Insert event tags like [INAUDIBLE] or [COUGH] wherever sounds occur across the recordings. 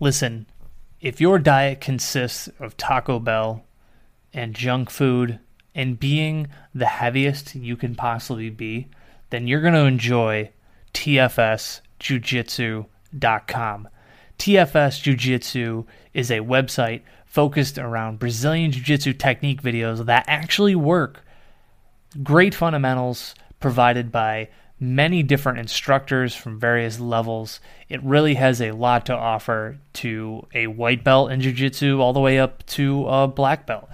Listen, if your diet consists of Taco Bell and junk food and being the heaviest you can possibly be, then you're going to enjoy TFSJujitsu.com. TFS Jiu Jitsu is a website focused around Brazilian Jiu Jitsu technique videos that actually work. Great fundamentals provided by many different instructors from various levels. It really has a lot to offer to a white belt in Jiu Jitsu all the way up to a black belt.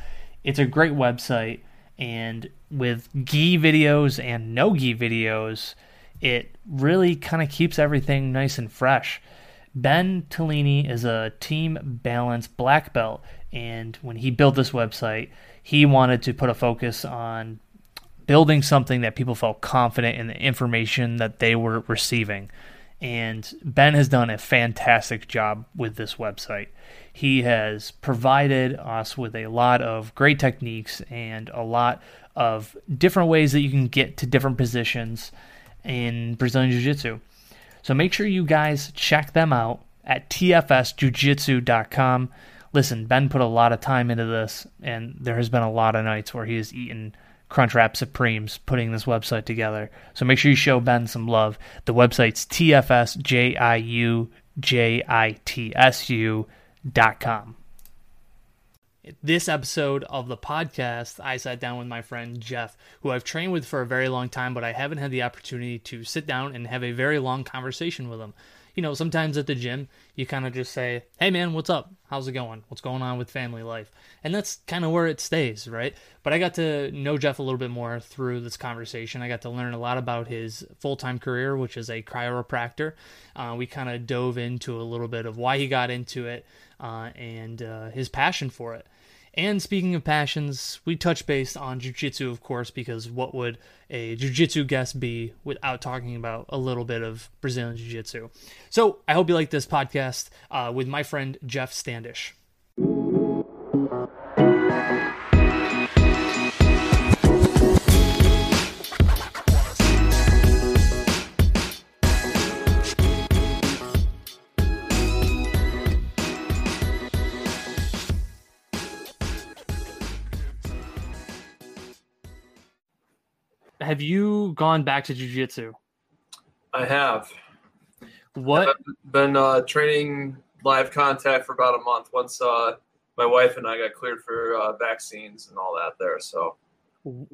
It's a great website, and with gi videos and no gi videos, it really kind of keeps everything nice and fresh. Ben Tellini is a team balance black belt, and when he built this website, he wanted to put a focus on building something that people felt confident in the information that they were receiving. And Ben has done a fantastic job with this website. He has provided us with a lot of great techniques and a lot of different ways that you can get to different positions in Brazilian Jiu Jitsu. So make sure you guys check them out at tfsjujitsu.com. Listen, Ben put a lot of time into this, and there has been a lot of nights where he has eaten Crunchwrap Supremes putting this website together. So make sure you show Ben some love. The website's tfsjujitsu.com. This episode of the podcast, I sat down with my friend Jeff, who I've trained with for a very long time, but I haven't had the opportunity to sit down and have a very long conversation with him. You know, sometimes at the gym, you kind of just say, Hey man, what's up? How's it going? What's going on with family life? And that's kind of where it stays, right? But I got to know Jeff a little bit more through this conversation. I got to learn a lot about his full time career, which is a chiropractor. Uh, we kind of dove into a little bit of why he got into it uh, and uh, his passion for it. And speaking of passions, we touch base on jujitsu, of course, because what would a jujitsu guest be without talking about a little bit of Brazilian jiu-jitsu? So I hope you like this podcast uh, with my friend Jeff Standish. Have you gone back to jujitsu? I have. What? I've been uh, training live contact for about a month. Once uh, my wife and I got cleared for uh, vaccines and all that there. So,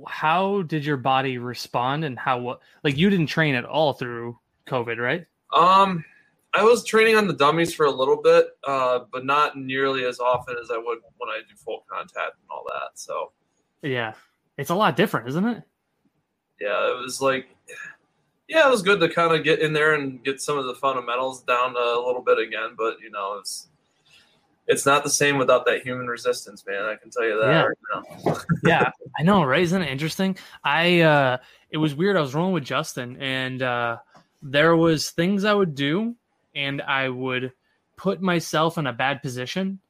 how did your body respond, and how what? Like you didn't train at all through COVID, right? Um, I was training on the dummies for a little bit, uh, but not nearly as often as I would when I do full contact and all that. So, yeah, it's a lot different, isn't it? Yeah, it was like, yeah, it was good to kind of get in there and get some of the fundamentals down a little bit again. But you know, it's it's not the same without that human resistance, man. I can tell you that yeah. right now. [LAUGHS] yeah, I know, right? Isn't it interesting? I uh it was weird. I was rolling with Justin, and uh there was things I would do, and I would put myself in a bad position,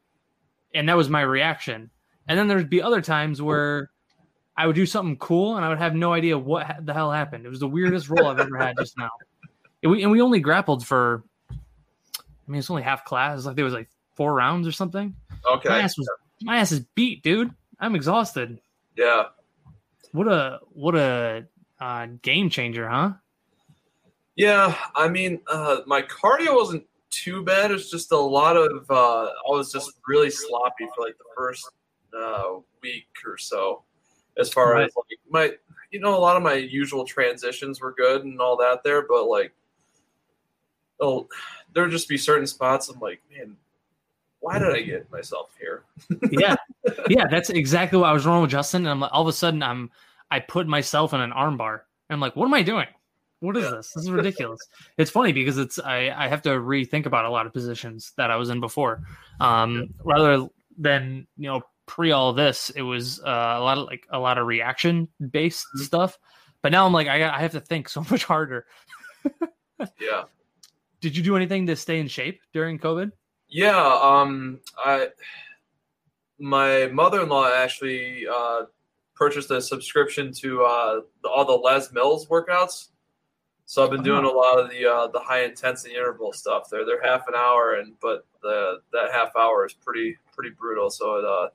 and that was my reaction. And then there'd be other times where I would do something cool and I would have no idea what the hell happened. It was the weirdest roll I've ever had just now. And we, and we only grappled for, I mean, it's only half class. It's like there was like four rounds or something. Okay. My ass, was, my ass is beat, dude. I'm exhausted. Yeah. What a what a uh, game changer, huh? Yeah, I mean, uh, my cardio wasn't too bad. It's just a lot of uh, I was just really sloppy for like the first uh, week or so as far right. as like my you know a lot of my usual transitions were good and all that there but like oh there'd just be certain spots i'm like man why did i get myself here? [LAUGHS] Yeah. Yeah that's exactly what i was wrong with justin and i'm like all of a sudden i'm i put myself in an armbar. And i'm like what am i doing? What is this? This is ridiculous. It's funny because it's i i have to rethink about a lot of positions that i was in before um rather than you know pre all this, it was uh, a lot of like a lot of reaction based mm-hmm. stuff. But now I'm like, I, I have to think [LAUGHS] so much harder. yeah. Did you do anything to stay in shape during COVID? Yeah. Um, I, my mother-in-law actually uh, purchased a subscription to uh, all the Les Mills workouts. So I've been doing a lot of the uh, the high intensity interval stuff. They're they're half an hour, and but the that half hour is pretty pretty brutal. So it uh,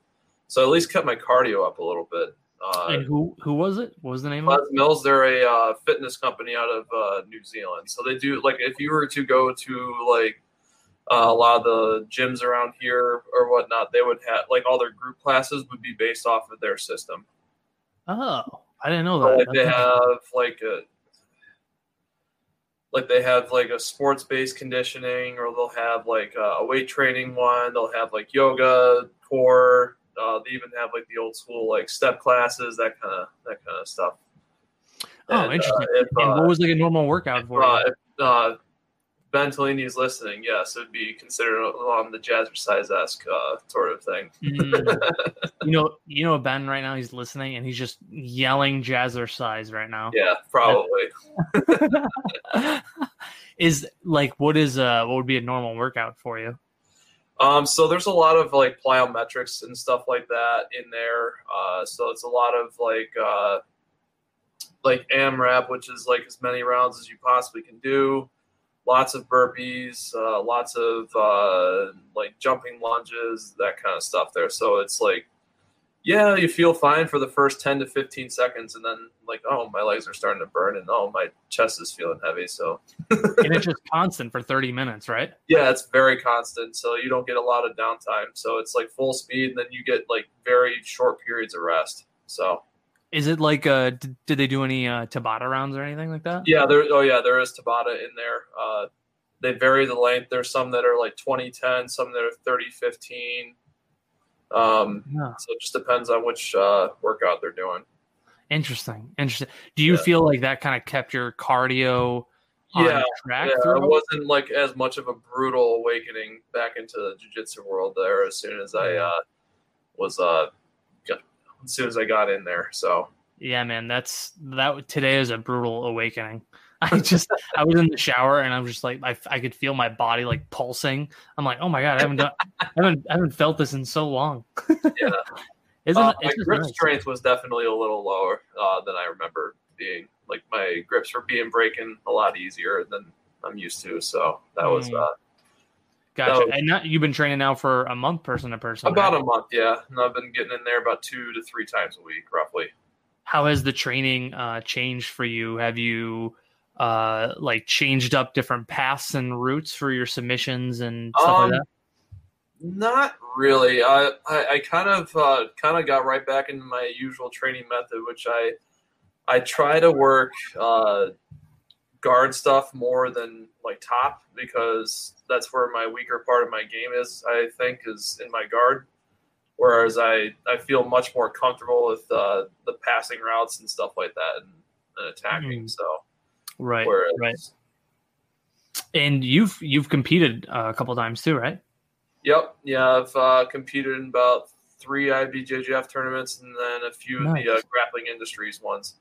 so at least kept my cardio up a little bit. Uh, and who who was it? What was the name of Les Mills, they're a uh, fitness company out of uh, New Zealand. So they do like if you were to go to like uh, a lot of the gyms around here or whatnot, they would have like all their group classes would be based off of their system. Oh, I didn't know So, that. like they have like a like they have like a sports based conditioning or they'll have like a weight training one they'll have like yoga core uh, they even have like the old school like step classes that kind of that kind of stuff Oh, And, uh, interesting. if, And uh, what was like a normal workout for uh, you? if, uh, Ben Tellini is listening, yes, it would be considered along the jazzercise esque uh, sort of thing. Mm. [LAUGHS] you know, you know Ben right now. He's listening and he's just yelling jazzercise right now. Yeah, probably. [LAUGHS] is like what is uh what would be a normal workout for you? Um, so there's a lot of like plyometrics and stuff like that in there. Uh, so it's a lot of like uh, like AMRAP, which is like as many rounds as you possibly can do. Lots of burpees, uh, lots of uh, like jumping lunges, that kind of stuff there. So it's like, yeah, you feel fine for the first 10 to 15 seconds, and then like, oh, my legs are starting to burn, and oh, my chest is feeling heavy. So [LAUGHS] And it's just constant for thirty minutes, right? yeah, it's very constant, so you don't get a lot of downtime. So it's like full speed, and then you get like very short periods of rest. So Is it like uh did, did they do any uh Tabata rounds or anything like that? yeah, there. Oh yeah, there is Tabata in there. Uh, they vary the length. There's some that are like 20, 10, some that are 30, 15. Um, Yeah. so it just depends on which uh, workout they're doing. Interesting. Interesting. Do you Yeah. feel like that kind of kept your cardio on Yeah, track Yeah, it wasn't like as much of a brutal awakening back into the jiu-jitsu world there as soon as I uh, was uh, got, as soon as I got in there. So Yeah, man, that's that. Today is a brutal awakening. [LAUGHS] I just, I was in the shower and I'm just like, I, I could feel my body like pulsing. I'm like, oh my god, I haven't done, I haven't, I haven't felt this in so long. Yeah. [LAUGHS] Isn't uh, it? my grip nice. strength was definitely a little lower uh, than I remember being. Like my grips were being breaking a lot easier than I'm used to. So that was Mm. uh, Gotcha. no. And not, you've been training now for a month, person to person. about right? a month. Yeah, and I've been getting in there about two to three times a week, roughly. How has the training uh, changed for you? Have you uh, like changed up different paths and routes for your submissions and stuff Um, like that? Not really. I I, I kind of uh, kind of got right back into my usual training method, which I I try to work uh, guard stuff more than like top because that's where my weaker part of my game is. I think is in my guard, whereas I I feel much more comfortable with uh, the passing routes and stuff like that and, and attacking. Mm. So Right. whereas right. And you've you've competed uh, a couple times too, right? Yep. Yeah, I've uh, competed in about three IBJJF tournaments and then a few of the uh, grappling industries ones.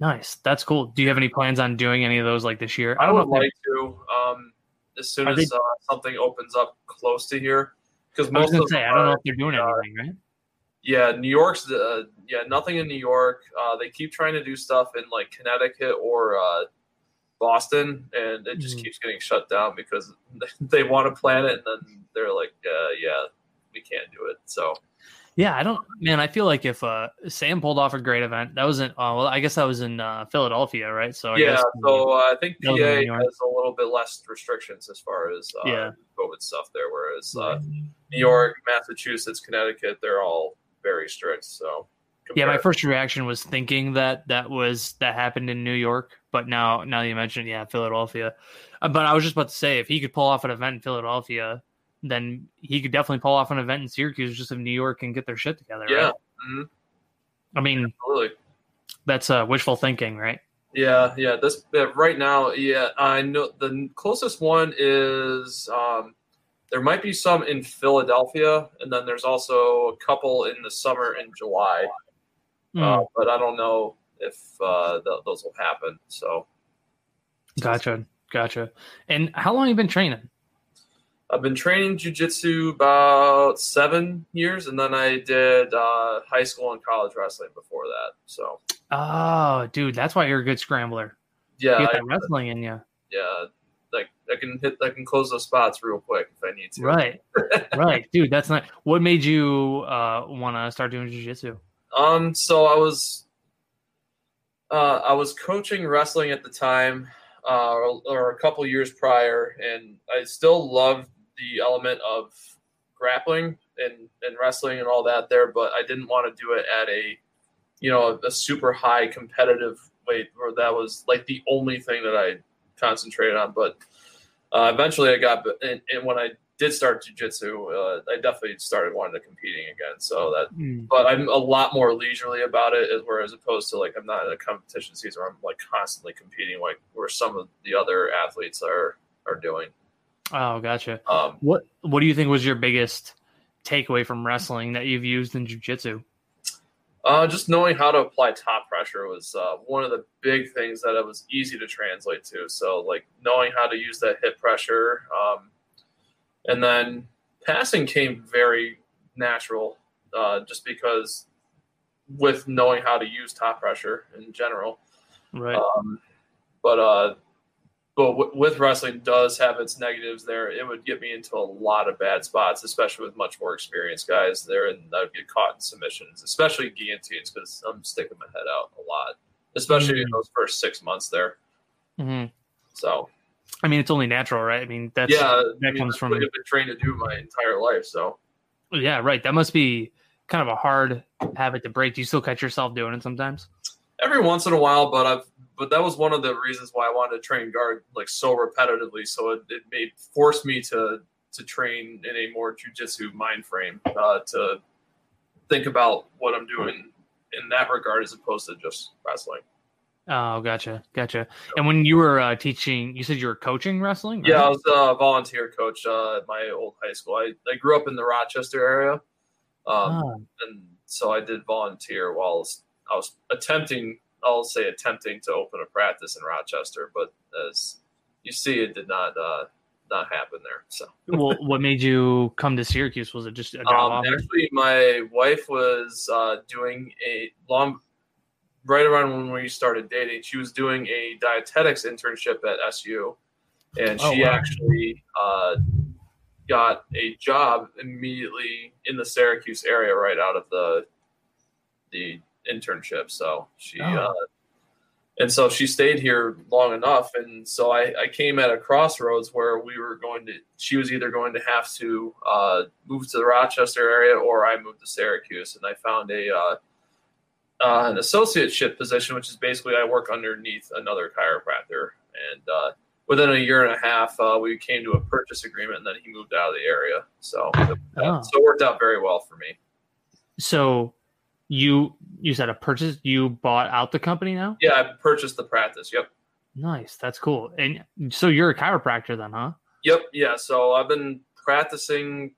Nice. That's cool. Do you have any plans on doing any of those like this year? I, don't would like to um, as soon as uh, something opens up close to here. Because they- I was most gonna of say I don't know if they're doing uh, anything, right? Yeah, New York's uh, yeah nothing in New York. Uh, they keep trying to do stuff in like Connecticut or uh, Boston, and it just Mhm. keeps getting shut down because [LAUGHS] they want to plan it, and then they're like, uh, yeah, we can't do it. So Yeah, I don't. Man, I feel like if uh, Sam pulled off a great event, that was in. Uh, well, I guess that was in uh, Philadelphia, right? So I yeah, guess, so uh, I think PA was in New York. has a little bit less restrictions as far as uh, Yeah. COVID stuff there, whereas uh, New York, Massachusetts, Connecticut, they're all very strict. So Yeah, my first reaction was thinking that that was that happened in New York, but now now you mentioned, yeah, Philadelphia. Uh, but I was just about to say, if he could pull off an event in Philadelphia, then he could definitely pull off an event in Syracuse, just if New York can get their shit together. yeah, right? mhm, I mean absolutely. that's uh, wishful thinking, right? Yeah, yeah. This uh, right now, yeah, I know the closest one is um, there might be some in Philadelphia, and then there's also a couple in the summer in July. Hmm, Uh, but I don't know if uh, th- those will happen. So gotcha, gotcha. And how long you been training? I've been training jujitsu about seven years, and then I did uh, high school and college wrestling before that. So Oh, dude, that's why you're a good scrambler. yeah, you got I- wrestling in you. yeah, like I can hit I can close those spots real quick if I need to. Right, right, [LAUGHS] dude. That's not what made you uh, want to start doing jujitsu. Um, so I was uh, I was coaching wrestling at the time, uh, or, or a couple years prior, and I still loved the element of grappling and, and wrestling and all that there, but I didn't want to do it at a you know a, a super high competitive weight where that was like the only thing that I concentrated on. But uh, eventually, I got and, and when I did start jujitsu, uh, I definitely started wanting to competing again. So that, Mm. but I'm a lot more leisurely about it, as- whereas opposed to like I'm not in a competition season where I'm like constantly competing, like where some of the other athletes are are doing. Oh, gotcha. Um, What What do you think was your biggest takeaway from wrestling that you've used in jujitsu? Uh, just knowing how to apply top pressure was uh, one of the big things that it was easy to translate to. So, like knowing how to use that hip pressure, um, and then passing came very natural, uh, just because with knowing how to use top pressure in general. Right. Um, but uh, but w- with wrestling does have its negatives there. It would get me into a lot of bad spots, especially with much more experienced guys there, and I would get caught in submissions, especially guillotines, because I'm sticking my head out a lot, especially in Mm. those first six months there. hmm So I mean, it's only natural, right? I mean, that's yeah, that I mean, comes from what I've been trained to do my entire life. So yeah, right. That must be kind of a hard habit to break. Do you still catch yourself doing it sometimes? every once in a while, but I've but that was one of the reasons why I wanted to train guard like so repetitively. So it, it made forced me to to train in a more jujitsu mind frame uh, to think about what I'm doing in that regard as opposed to just wrestling. Oh, gotcha, gotcha. And when you were uh, teaching, you said you were coaching wrestling. right? Yeah, I was a volunteer coach uh, at my old high school. I, I grew up in the Rochester area, um, Oh, and so I did volunteer while I was, attempting. I'll say attempting to open a practice in Rochester, but as you see, it did not uh, not happen there. So, well, [LAUGHS] what made you come to Syracuse? Was it just a job um, actually, my wife was uh, doing a long, right around when we started dating. She was doing a dietetics internship at SU, and Oh, she wow. actually uh, got a job immediately in the Syracuse area right out of the the internship. So she. Oh. Uh, and so she stayed here long enough and so I, I came at a crossroads where we were going to she was either going to have to uh, move to the rochester area or i moved to syracuse and i found a uh, an associateship position which is basically i work underneath another chiropractor and uh, within a year and a half uh, we came to a purchase agreement and then he moved out of the area so, Oh. so it worked out very well for me So you you said a purchase. You bought out the company now. yeah i purchased the practice yep Nice, that's cool. And so you're a chiropractor then, huh? Yep. Yeah. So I've been practicing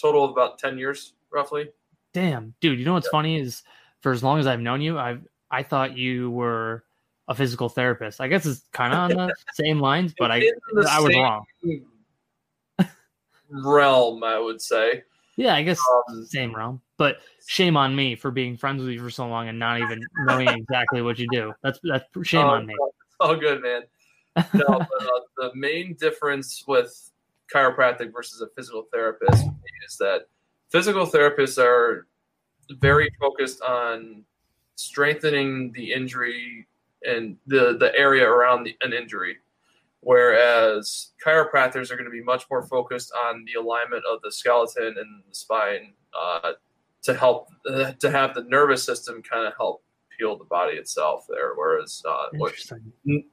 total of about 10 years roughly. Damn, dude. You know what's funny is for as long as I've known you, I've I thought you were a physical therapist. I guess it's kind of on the [LAUGHS] same lines, but I I was wrong. [LAUGHS] Realm, I would say. Yeah, I guess Um, same realm. But shame on me for being friends with you for so long and not even knowing exactly what you do. That's that's shame oh, on me. It's all good, man. No, but, uh, the main difference with chiropractic versus a physical therapist is that physical therapists are very focused on strengthening the injury and the, the area around the, an injury. Whereas chiropractors are going to be much more focused on the alignment of the skeleton and the spine uh, to help uh, to have the nervous system kind of help heal the body itself there. Whereas uh,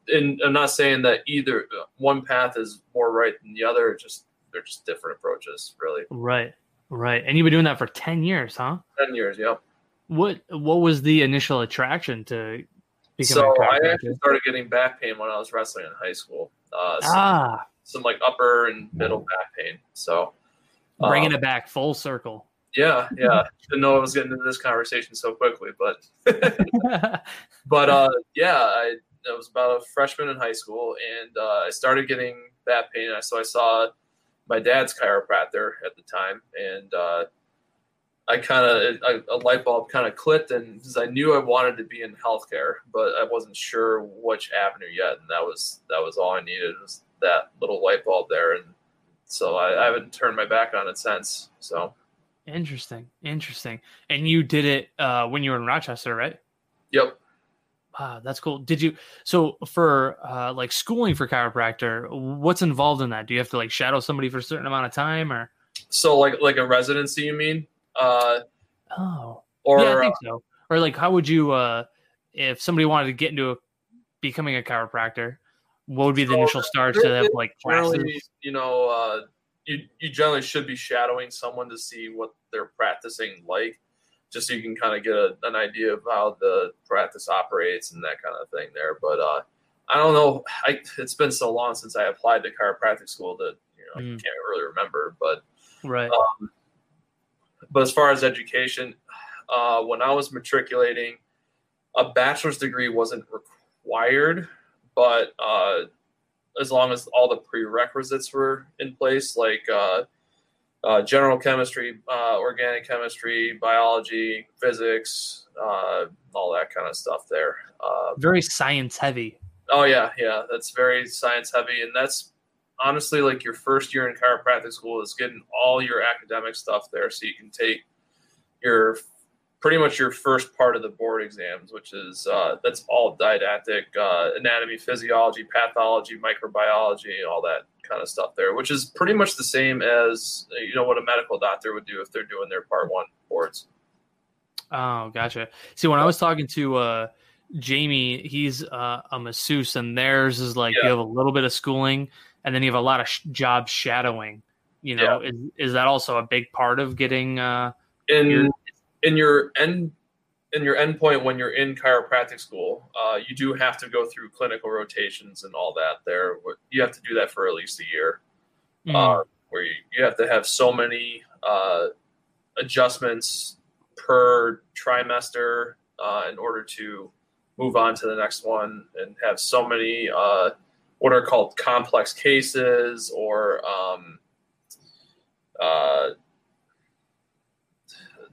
and I'm not saying that either one path is more right than the other. Just they're just different approaches, really. Right, right. And you've been doing that for ten years, huh? Ten years, yeah. What What was the initial attraction to becoming So I actually started getting back pain when I was wrestling in high school. Uh, some, ah, some like upper and middle back pain. So bringing um, it back full circle. Yeah, yeah. [LAUGHS] Didn't know I was getting into this conversation so quickly, but [LAUGHS] [LAUGHS] but uh, yeah, I, I was about a freshman in high school, and uh, I started getting back pain. So I saw my dad's chiropractor at the time, and uh, I kind of a, light bulb kind of clicked, and because I knew I wanted to be in healthcare, but I wasn't sure which avenue yet, and that was that was all I needed was that little light bulb there, and so I, I haven't turned my back on it since. So interesting, interesting. And you did it uh, when you were in Rochester, right? Yep. Wow, that's cool. Did you so for uh, like schooling for chiropractor? What's involved in that? Do you have to like shadow somebody for a certain amount of time, or so like like a residency? You mean? Uh, oh, or yeah, I think so. Or like, how would you, uh, if somebody wanted to get into a, becoming a chiropractor, what would be the so initial start to have like classes? You know, uh, you you generally should be shadowing someone to see what they're practicing like, just so you can kind of get a, an idea of how the practice operates and that kind of thing there. But uh, I don't know. I, it's been so long since I applied to chiropractic school that you know mm. can't really remember. But right. Um, but as far as education, uh, when I was matriculating, a bachelor's degree wasn't required, but uh, as long as all the prerequisites were in place, like uh, uh general chemistry, uh, organic chemistry, biology, physics, uh, all that kind of stuff there. very science heavy. Oh yeah, yeah, that's very science heavy, and that's honestly like your first year in chiropractic school is getting all your academic stuff there so you can take your pretty much your first part of the board exams which is uh, that's all didactic uh, anatomy physiology pathology microbiology all that kind of stuff there which is pretty much the same as you know what a medical doctor would do if they're doing their part one boards oh gotcha see when i was talking to uh, jamie he's uh, a masseuse and theirs is like yeah. you have a little bit of schooling and then you have a lot of sh- job shadowing. You know, yeah. is is that also a big part of getting uh, in your- in your end in your endpoint when you're in chiropractic school? Uh, you do have to go through clinical rotations and all that. There, you have to do that for at least a year, mm. uh, where you, you have to have so many uh, adjustments per trimester uh, in order to move on to the next one and have so many uh, what are called complex cases or um, uh,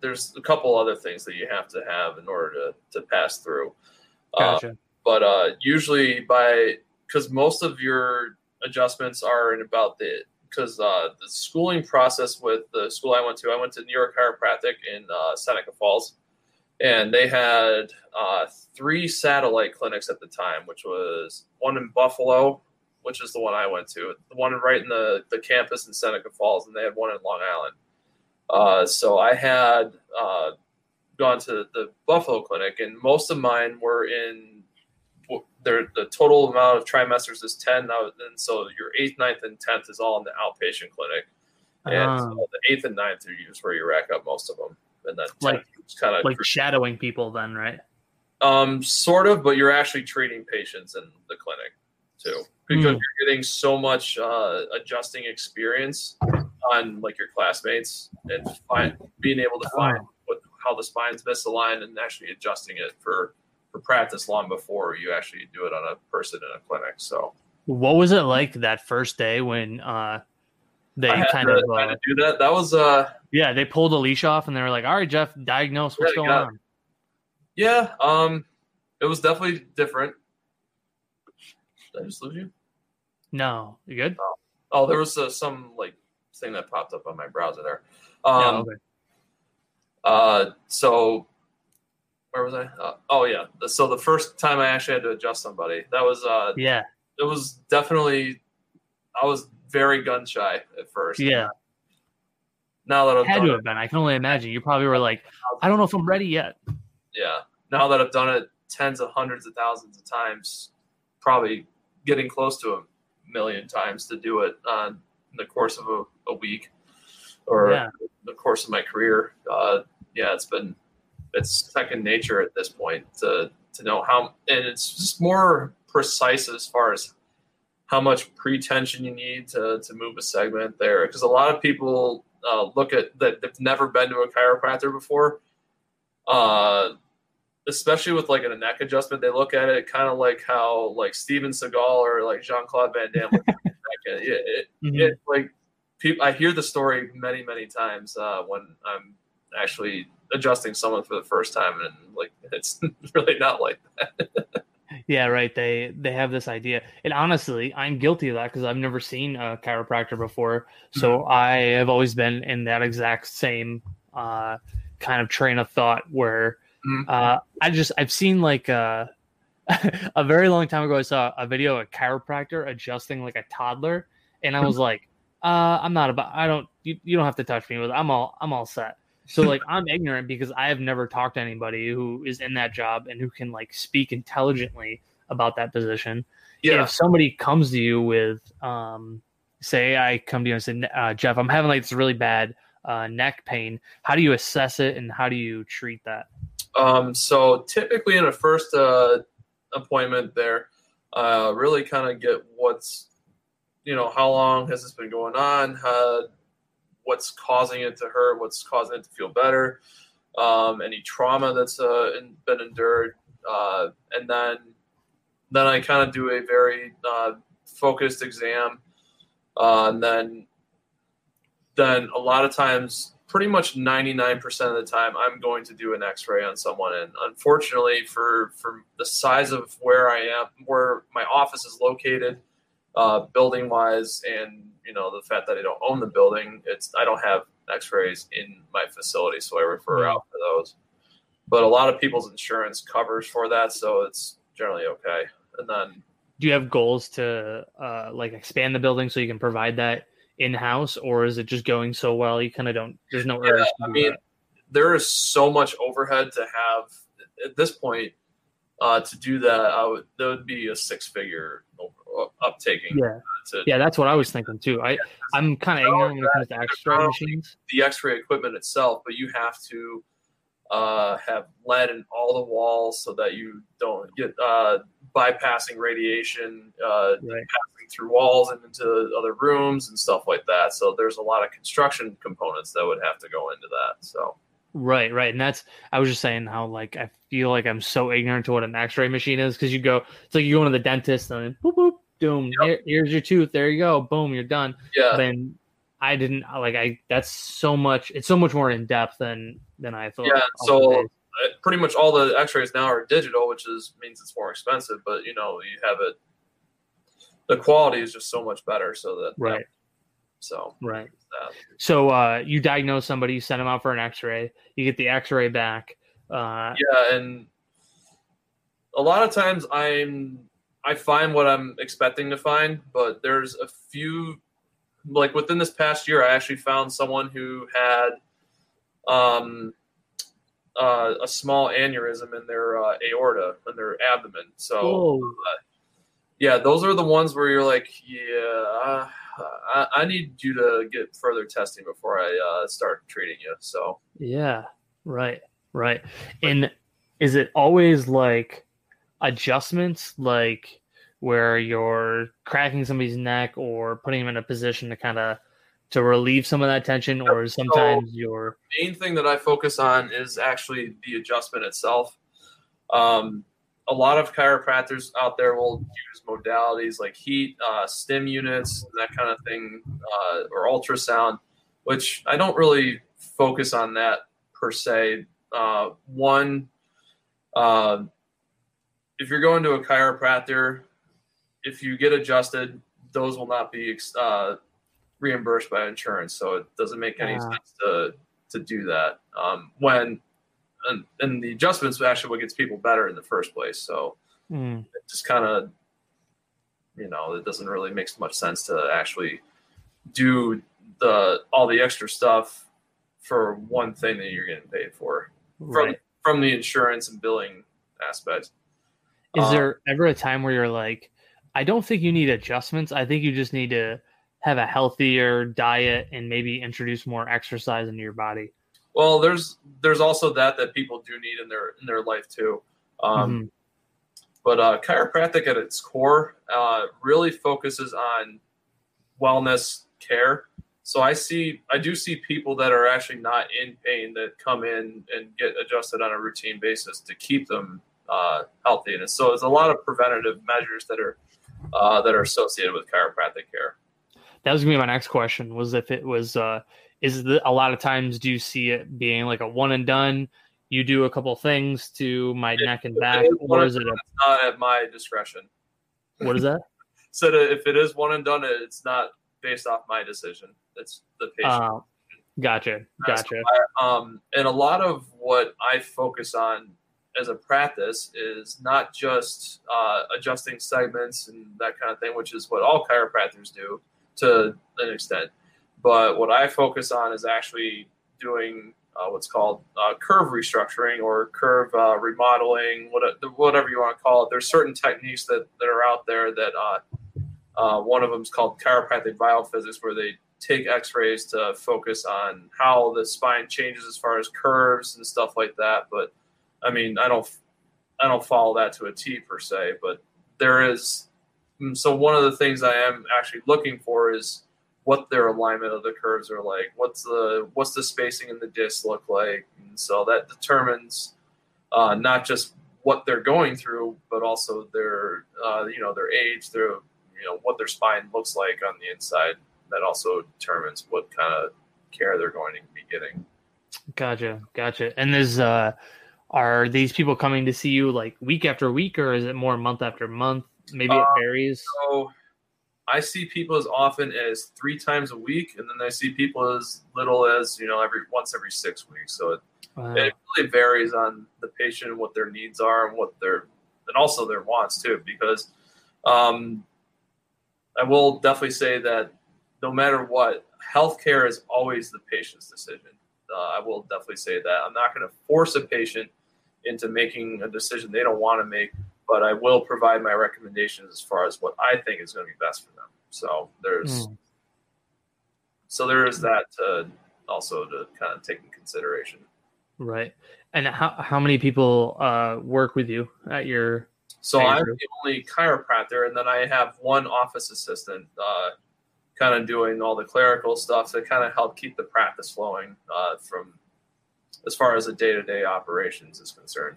there's a couple other things that you have to have in order to, to pass through. Uh, gotcha. Uh, but uh, usually by because most of your adjustments are in about the because uh, the schooling process with the school I went to, I went to New York Chiropractic in uh, Seneca Falls, and they had uh, three satellite clinics at the time, which was one in Buffalo, which is the one I went to, the one right in the, the campus in Seneca Falls, and they had one in Long Island. Uh, so I had uh, gone to the Buffalo clinic, and most of mine were in. Their, the total amount of trimesters is 10 now, and so your 8th, ninth, and 10th is all in the outpatient clinic. And uh, so the 8th and ninth are used where you rack up most of them. And then like, kind of like shadowing people, then, right? Um, sort of, but you're actually treating patients in the clinic too, because mm. you're getting so much uh, adjusting experience on like your classmates and find, being able to find oh. what, how the spine's misaligned and actually adjusting it for for practice long before you actually do it on a person in a clinic. So, what was it like that first day when uh, they kind to, of uh, do that? That was uh, yeah, they pulled the leash off and they were like, "All right, Jeff, diagnose what's going on." Yeah, um, it was definitely different. Did I just lose you? No, you good? Oh, oh there was uh, some like thing that popped up on my browser there. Um, yeah. Uh, so where was I? Uh, oh yeah. So the first time I actually had to adjust somebody, that was uh, yeah, it was definitely. I was very gun shy at first. Yeah. Now that I've had to have been, I can only imagine. You probably were like, I don't know if I'm ready yet. Yeah. Now that I've done it tens of hundreds of thousands of times, probably getting close to a million times to do it uh, in the course of a, a week or yeah. the course of my career. Uh, yeah, it's been it's second nature at this point to to know how, and it's just more precise as far as how much pre-tension you need to to move a segment there. Because a lot of people uh, look at that they've never been to a chiropractor before. Uh, especially with like a neck adjustment, they look at it kind of like how like Steven Seagal or like Jean Claude Van Damme. it, it, [LAUGHS] mm-hmm. it, like people, I hear the story many many times uh, when I'm actually adjusting someone for the first time, and like [LAUGHS] it's really not like that. [LAUGHS] yeah, right. They they have this idea, and honestly, I'm guilty of that because I've never seen a chiropractor before. So mm-hmm. I have always been in that exact same uh, kind of train of thought where mm-hmm. uh, I just I've seen like uh, [LAUGHS] a very long time ago. I saw a video of a chiropractor adjusting like a toddler, and I was like, uh, I'm not about. I don't. You, you don't have to touch me with. I'm all. I'm all set. So [LAUGHS] like I'm ignorant because I have never talked to anybody who is in that job and who can like speak intelligently about that position. Yeah. If somebody comes to you with, um, say I come to you and say, uh, Jeff, I'm having like this really bad uh, neck pain. How do you assess it and how do you treat that? Um, so typically in a first uh, appointment there, uh, really kind of get what's, you know, how long has this been going on? How, what's causing it to hurt, what's causing it to feel better, um, any trauma that's uh, in, been endured, uh, and then then I kind of do a very uh, focused exam, uh, and then then a lot of times, pretty much ninety nine percent of the time, I'm going to do an X ray on someone, and unfortunately, for for the size of where I am, where my office is located, uh, building wise, and you know the fact that I don't own the building, it's I don't have X-rays in my facility, so I refer mm-hmm. out for those. But a lot of people's insurance covers for that, so it's generally okay. And then, do you have goals to uh, like expand the building so you can provide that in house, or is it just going so well you kind of don't? There's no yeah, I mean, that. there is so much overhead to have at this point. Uh, to do that, I would that would be a six figure uptaking. Yeah, to, yeah, that's what I was thinking too. I I'm kind of ignorant when it comes to X-ray machines. The X-ray equipment itself, but you have to uh, have lead in all the walls so that you don't get uh, bypassing radiation, uh, right. passing through walls and into other rooms and stuff like that. So there's a lot of construction components that would have to go into that. So. Right, right, and that's I was just saying how like I feel like I'm so ignorant to what an X-ray machine is because you go, it's like you go to the dentist and boop boop, boom, yep. Here, here's your tooth, there you go, boom, you're done. Yeah. Then I didn't like I. That's so much. It's so much more in depth than than I thought. Yeah. So uh, pretty much all the X-rays now are digital, which is means it's more expensive. But you know, you have it. The quality is just so much better. So that right. So right. So uh, you diagnose somebody, you send them out for an X-ray, you get the X-ray back. Uh, yeah, and a lot of times I'm I find what I'm expecting to find, but there's a few like within this past year, I actually found someone who had um, uh, a small aneurysm in their uh, aorta in their abdomen. So, uh, yeah, those are the ones where you're like, yeah, I, I, need you to get further testing before I uh, start treating you. So, yeah, right, right. And is it always like adjustments, like? where you're cracking somebody's neck or putting them in a position to kind of to relieve some of that tension or sometimes so your main thing that i focus on is actually the adjustment itself um, a lot of chiropractors out there will use modalities like heat uh, stim units that kind of thing uh, or ultrasound which i don't really focus on that per se uh, one uh, if you're going to a chiropractor if you get adjusted, those will not be uh, reimbursed by insurance. So it doesn't make any sense to to do that um, when and, and, the adjustments actually what gets people better in the first place. So mm. it just kind of you know it doesn't really make much sense to actually do the all the extra stuff for one thing that you're getting paid for right. from from the insurance and billing aspect. Is um, there ever a time where you're like, I don't think you need adjustments. I think you just need to have a healthier diet and maybe introduce more exercise into your body. Well, there's there's also that that people do need in their in their life too. Um, mm-hmm. But uh, chiropractic at its core uh, really focuses on wellness care. So I see I do see people that are actually not in pain that come in and get adjusted on a routine basis to keep them uh, healthy. And so there's a lot of preventative measures that are uh, that are associated with chiropractic care. That was gonna be my next question. Was if it was uh, is the, a lot of times do you see it being like a one and done? You do a couple things to my neck and back, or is it a, not at my discretion? What is that? [LAUGHS] so if it is one and done, it's not based off my decision. It's the patient. Uh, gotcha, gotcha. Um, and a lot of what I focus on as a practice is not just uh, adjusting segments and that kind of thing, which is what all chiropractors do to an extent. But what I focus on is actually doing uh, what's called uh, curve restructuring or curve uh, remodeling, whatever you want to call it. There's certain techniques that, that are out there that uh, uh, one of them is called chiropractic biophysics, where they take X-rays to focus on how the spine changes as far as curves and stuff like that. But I mean, I don't, I don't follow that to a T per se, but there is. Mm, so one of the things I am actually looking for is what their alignment of the curves are like. What's the what's the spacing in the disc look like? And so that determines uh, not just what they're going through, but also their uh, you know their age, their you know what their spine looks like on the inside. That also determines what kind of care they're going to be getting. Gotcha, gotcha. And there's uh, are these people coming to see you like week after week, or is it more month after month? Maybe it uh, varies. So I see people as often as three times a week, and then I see people as little as you know every once every six weeks. So it, wow. it really varies on the patient and what their needs are and what their and also their wants too. Because um, I will definitely say that no matter what, healthcare is always the patient's decision. Uh, I will definitely say that I'm not going to force a patient into making a decision they don't want to make but I will provide my recommendations as far as what I think is going to be best for them. So there's mm. so there is that to also to kind of take in consideration. Right. And how how many people uh, work with you at your? So I'm the only chiropractor, and then I have one office assistant, uh, kind of doing all the clerical stuff to kind of help keep the practice flowing uh, from as far as the day to day operations is concerned.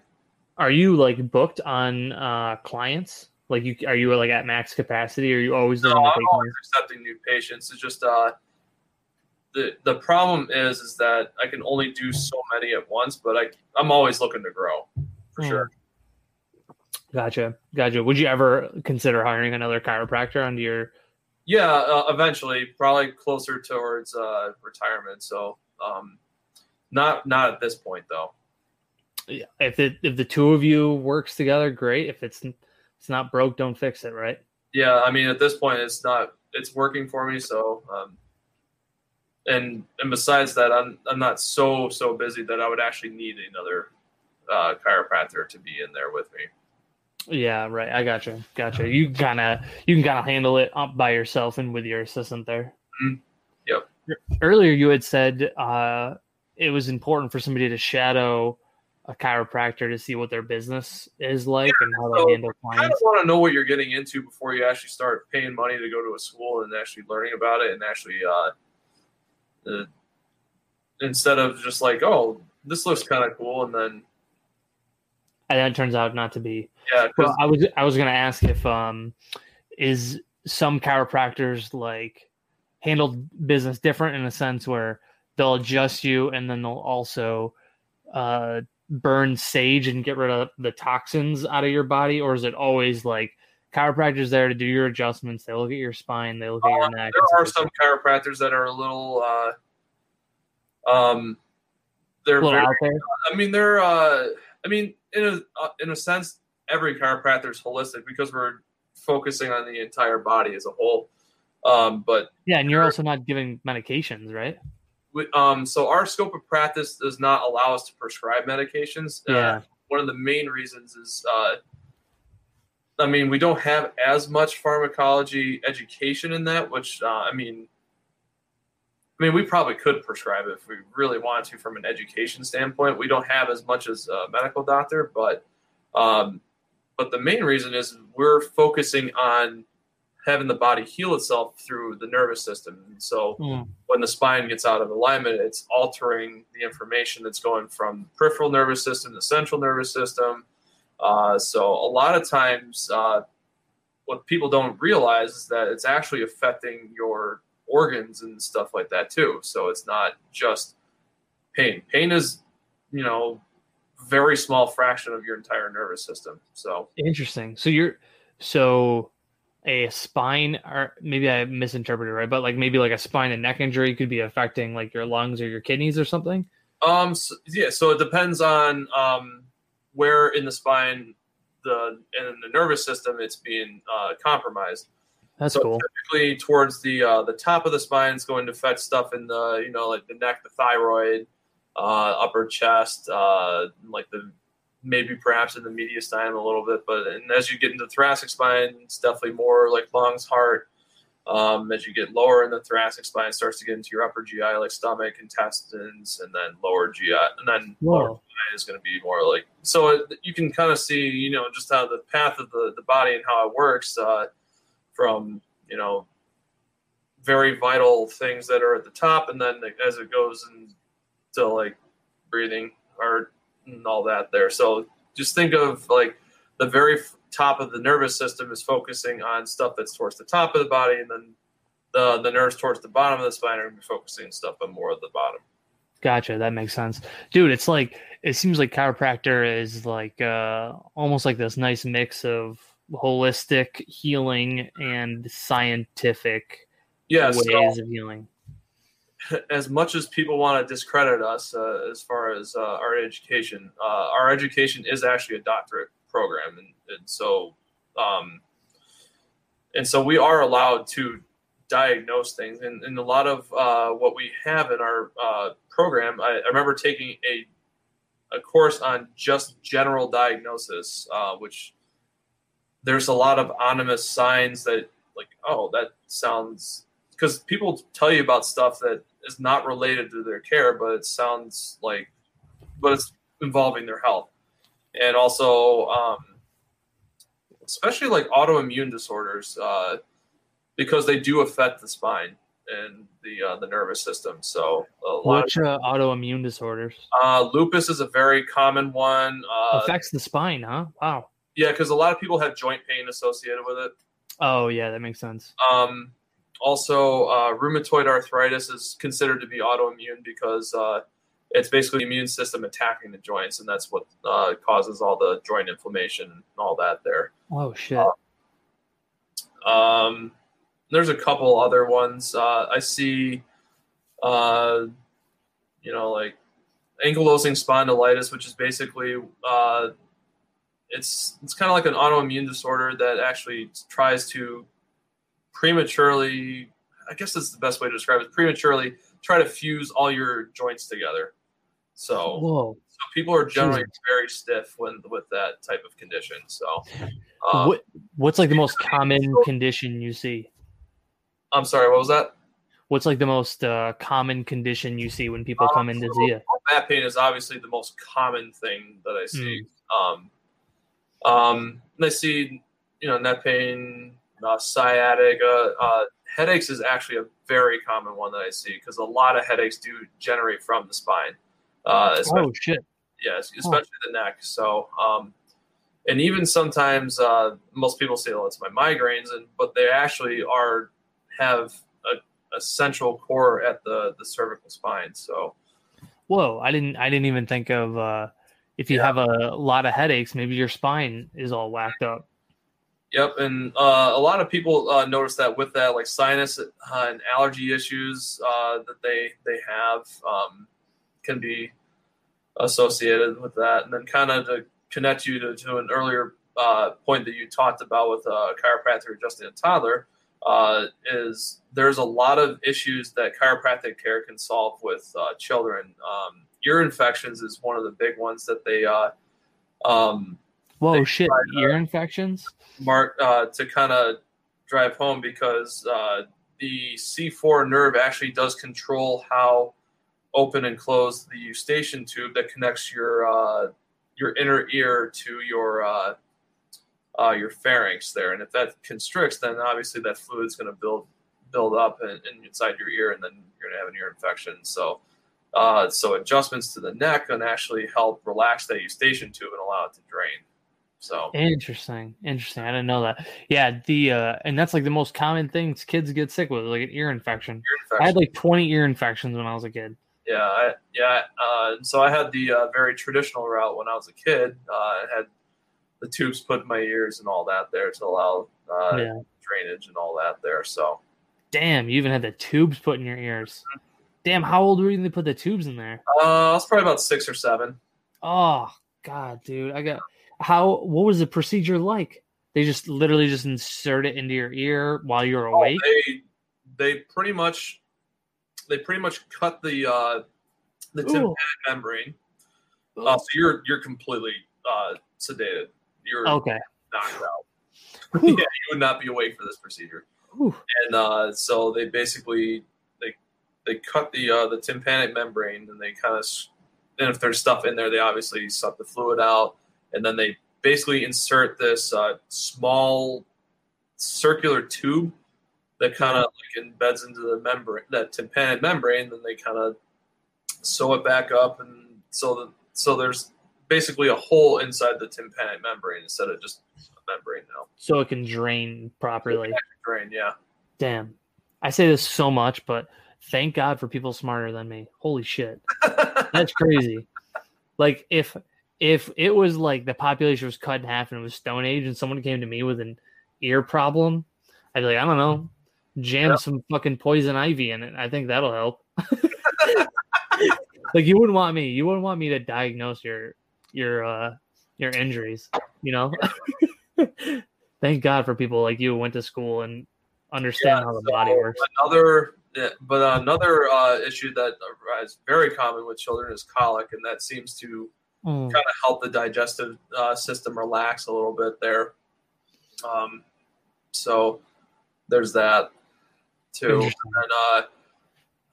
Are you like booked on uh, clients? Like you are you like at max capacity? Or are you always no, I'm always accepting new patients. It's just uh, the the problem is is that I can only do so many at once, but I I'm always looking to grow for hmm. sure. Gotcha, gotcha. Would you ever consider hiring another chiropractor under your? Yeah, uh, eventually, probably closer towards uh, retirement. So, um, not not at this point though Yeah, if it if the two of you works together, great. If it's it's not broke, don't fix it, right? Yeah, I mean, at this point, it's not it's working for me. So, um, and and besides that, I'm I'm not so so busy that I would actually need another uh, chiropractor to be in there with me. Yeah, right. I gotcha. Gotcha. You You kind of you can kind of handle it up by yourself and with your assistant there. Mm-hmm. Yep. Earlier, you had said uh, it was important for somebody to shadow a chiropractor to see what their business is like yeah, and how so they handle clients. I kind of want to know what you're getting into before you actually start paying money to go to a school and actually learning about it and actually uh, uh instead of just like, oh, this looks kind of cool, and then and then it turns out not to be. Yeah. Well, I was I was gonna ask if um is some chiropractors like handle business different in a sense where they'll adjust you and then they'll also uh burn sage and get rid of the toxins out of your body, or is it always like chiropractors there to do your adjustments? They look at your spine, they look at your uh, neck. There are some chiropractors that are a little, uh, um, they're very, out there. I mean, they're, uh, I mean, in a uh, in a sense, every chiropractor is holistic because we're focusing on the entire body as a whole. Um, but yeah, and you're also not giving medications, right? Um, so our scope of practice does not allow us to prescribe medications. Uh, yeah. Uh, one of the main reasons is, uh, I mean, we don't have as much pharmacology education in that, which uh, I mean, I mean, we probably could prescribe it if we really wanted to from an education standpoint. We don't have as much as a medical doctor, but um, but the main reason is we're focusing on having the body heal itself through the nervous system. And so mm. when the spine gets out of alignment, it's altering the information that's going from the peripheral nervous system to central nervous system. Uh, so a lot of times, uh, what people don't realize is that it's actually affecting your organs and stuff like that too. So it's not just pain. Pain is, you know, very small fraction of your entire nervous system. So interesting. So you're so a spine or maybe I misinterpreted right, but like maybe like a spine and neck injury could be affecting like your lungs or your kidneys or something. Um. So, yeah. So it depends on um where in the spine the in the nervous system it's being uh, compromised. That's so cool. Typically, towards the uh, the top of the spine is going to affect stuff in the you know like the neck, the thyroid, uh, upper chest, uh, like the maybe perhaps in the mediastinum a little bit. But and as you get into the thoracic spine, it's definitely more like lungs, heart. Um, as you get lower in the thoracic spine, it starts to get into your upper GI, like stomach, intestines, and then lower GI, and then Whoa. lower GI is going to be more like. So it, you can kind of see, you know, just how the path of the, the body and how it works uh, from, you know, very vital things that are at the top, and then as it goes into like breathing or and all that there. So just think of like the very top of the nervous system is focusing on stuff that's towards the top of the body, and then the the nerves towards the bottom of the spine are focusing stuff on more of the bottom. Gotcha. That makes sense, dude. It's like it seems like chiropractor is like uh, almost like this nice mix of holistic healing and scientific yeah, ways so, of healing. [LAUGHS] As much as people want to discredit us uh, as far as uh, our education, uh, our education is actually a doctorate program, and, and so um, and so we are allowed to diagnose things. And, and a lot of uh, what we have in our uh, program, I, I, remember taking a a course on just general diagnosis, uh, which there's a lot of ominous signs that like, oh, that sounds because people tell you about stuff that is not related to their care, but it sounds like, but it's involving their health and also um, especially like autoimmune disorders uh, because they do affect the spine and the uh, the nervous system. So which uh, autoimmune disorders? Uh, lupus is a very common one. Uh, Affects the spine, huh? Wow. Yeah, because a lot of people have joint pain associated with it. Oh yeah, that makes sense. Um, also, uh, rheumatoid arthritis is considered to be autoimmune because it's basically the immune system attacking the joints, and that's what uh, causes all the joint inflammation and all that there. Oh shit. Uh, um, there's a couple other ones. Uh, I see, uh, you know, like ankylosing spondylitis, which is basically uh, it's it's kind of like an autoimmune disorder that actually tries to prematurely. I guess that's the best way to describe it. Prematurely try to fuse all your joints together. So, Whoa. so people are generally very stiff when with that type of condition. So, um, what what's like the most common condition you see? I'm sorry, what was that? What's like the most uh, common condition you see when people um, come in to see you? Back pain is obviously the most common thing that I see. Mm. Um, um, and I see, you know, neck pain, uh, sciatica, uh, headaches is actually a very common one that I see because a lot of headaches do generate from the spine. Uh, oh shit! Yes, especially oh. the neck. So, um, and even sometimes uh, most people say, "Oh, it's my migraines," and but they actually are have a, a central core at the the cervical spine. So, whoa! I didn't I didn't even think of uh, if you yeah. have a lot of headaches, maybe your spine is all whacked up. Yep, and uh, a lot of people uh, notice that with that, like sinus uh, and allergy issues uh, that they they have. Um, can be associated with that. And then kind of to connect you to, to an earlier uh, point that you talked about with a uh, chiropractor adjusting a toddler is there's a lot of issues that chiropractic care can solve with children. Um, ear infections is one of the big ones that they. Um, Whoa, shit! Ear infections. Mark uh, to kind of drive home because the C4 nerve actually does control how open and close the eustachian tube that connects your uh, your inner ear to your uh, uh, your pharynx there. And if that constricts, then obviously that fluid is going to build build up in, in, inside your ear, and then you're going to have an ear infection. So. Uh, so adjustments to the neck can actually help relax that eustachian tube and allow it to drain. So Interesting. Interesting. I didn't know that. Yeah, the uh and that's like the most common things kids get sick with, like an ear infection. ear I had like 20 ear infections when I was a kid. yeah, I, yeah. Uh, so I had the uh, very traditional route when I was a kid. Uh, I had the tubes put in my ears and all that there to allow uh, yeah. drainage and all that there. So Damn, you even had the tubes put in your ears. Damn, how old were you when they put the tubes in there? uh, I was probably about six or seven. Oh god, dude. I got how what was the procedure like? They just literally just insert it into your ear while you're Oh, awake? they they pretty much they pretty much cut the uh, the tympanic membrane. Uh, so you're you're completely uh, sedated. You're okay. knocked out. [LAUGHS] yeah, you would not be awake for this procedure. Whew. And uh, so they basically they they cut the uh, the tympanic membrane and they kind of and if there's stuff in there, they obviously suck the fluid out, and then they basically insert this uh, small circular tube that kind of like embeds into the membrane, that tympanic membrane. Then they kind of sew it back up, and so the, so there's basically a hole inside the tympanic membrane instead of just a membrane now. So it can drain properly. Drain, yeah. Damn. I say this so much, but thank God for people smarter than me. Holy shit. [LAUGHS] That's crazy. like if if it was like the population was cut in half and it was Stone Age and someone came to me with an ear problem, I'd be like, I don't know, jam Yeah. some fucking poison ivy in it. I think that'll help. [LAUGHS] like you wouldn't want me. You wouldn't want me to diagnose your your uh your injuries, you know? [LAUGHS] Thank God for people like you who went to school and understand Yeah, how the so body works. Another, but another uh, issue that is very common with children is colic, and that seems to Mm. kind of help the digestive uh, system relax a little bit there. Um, so there's that too. And uh,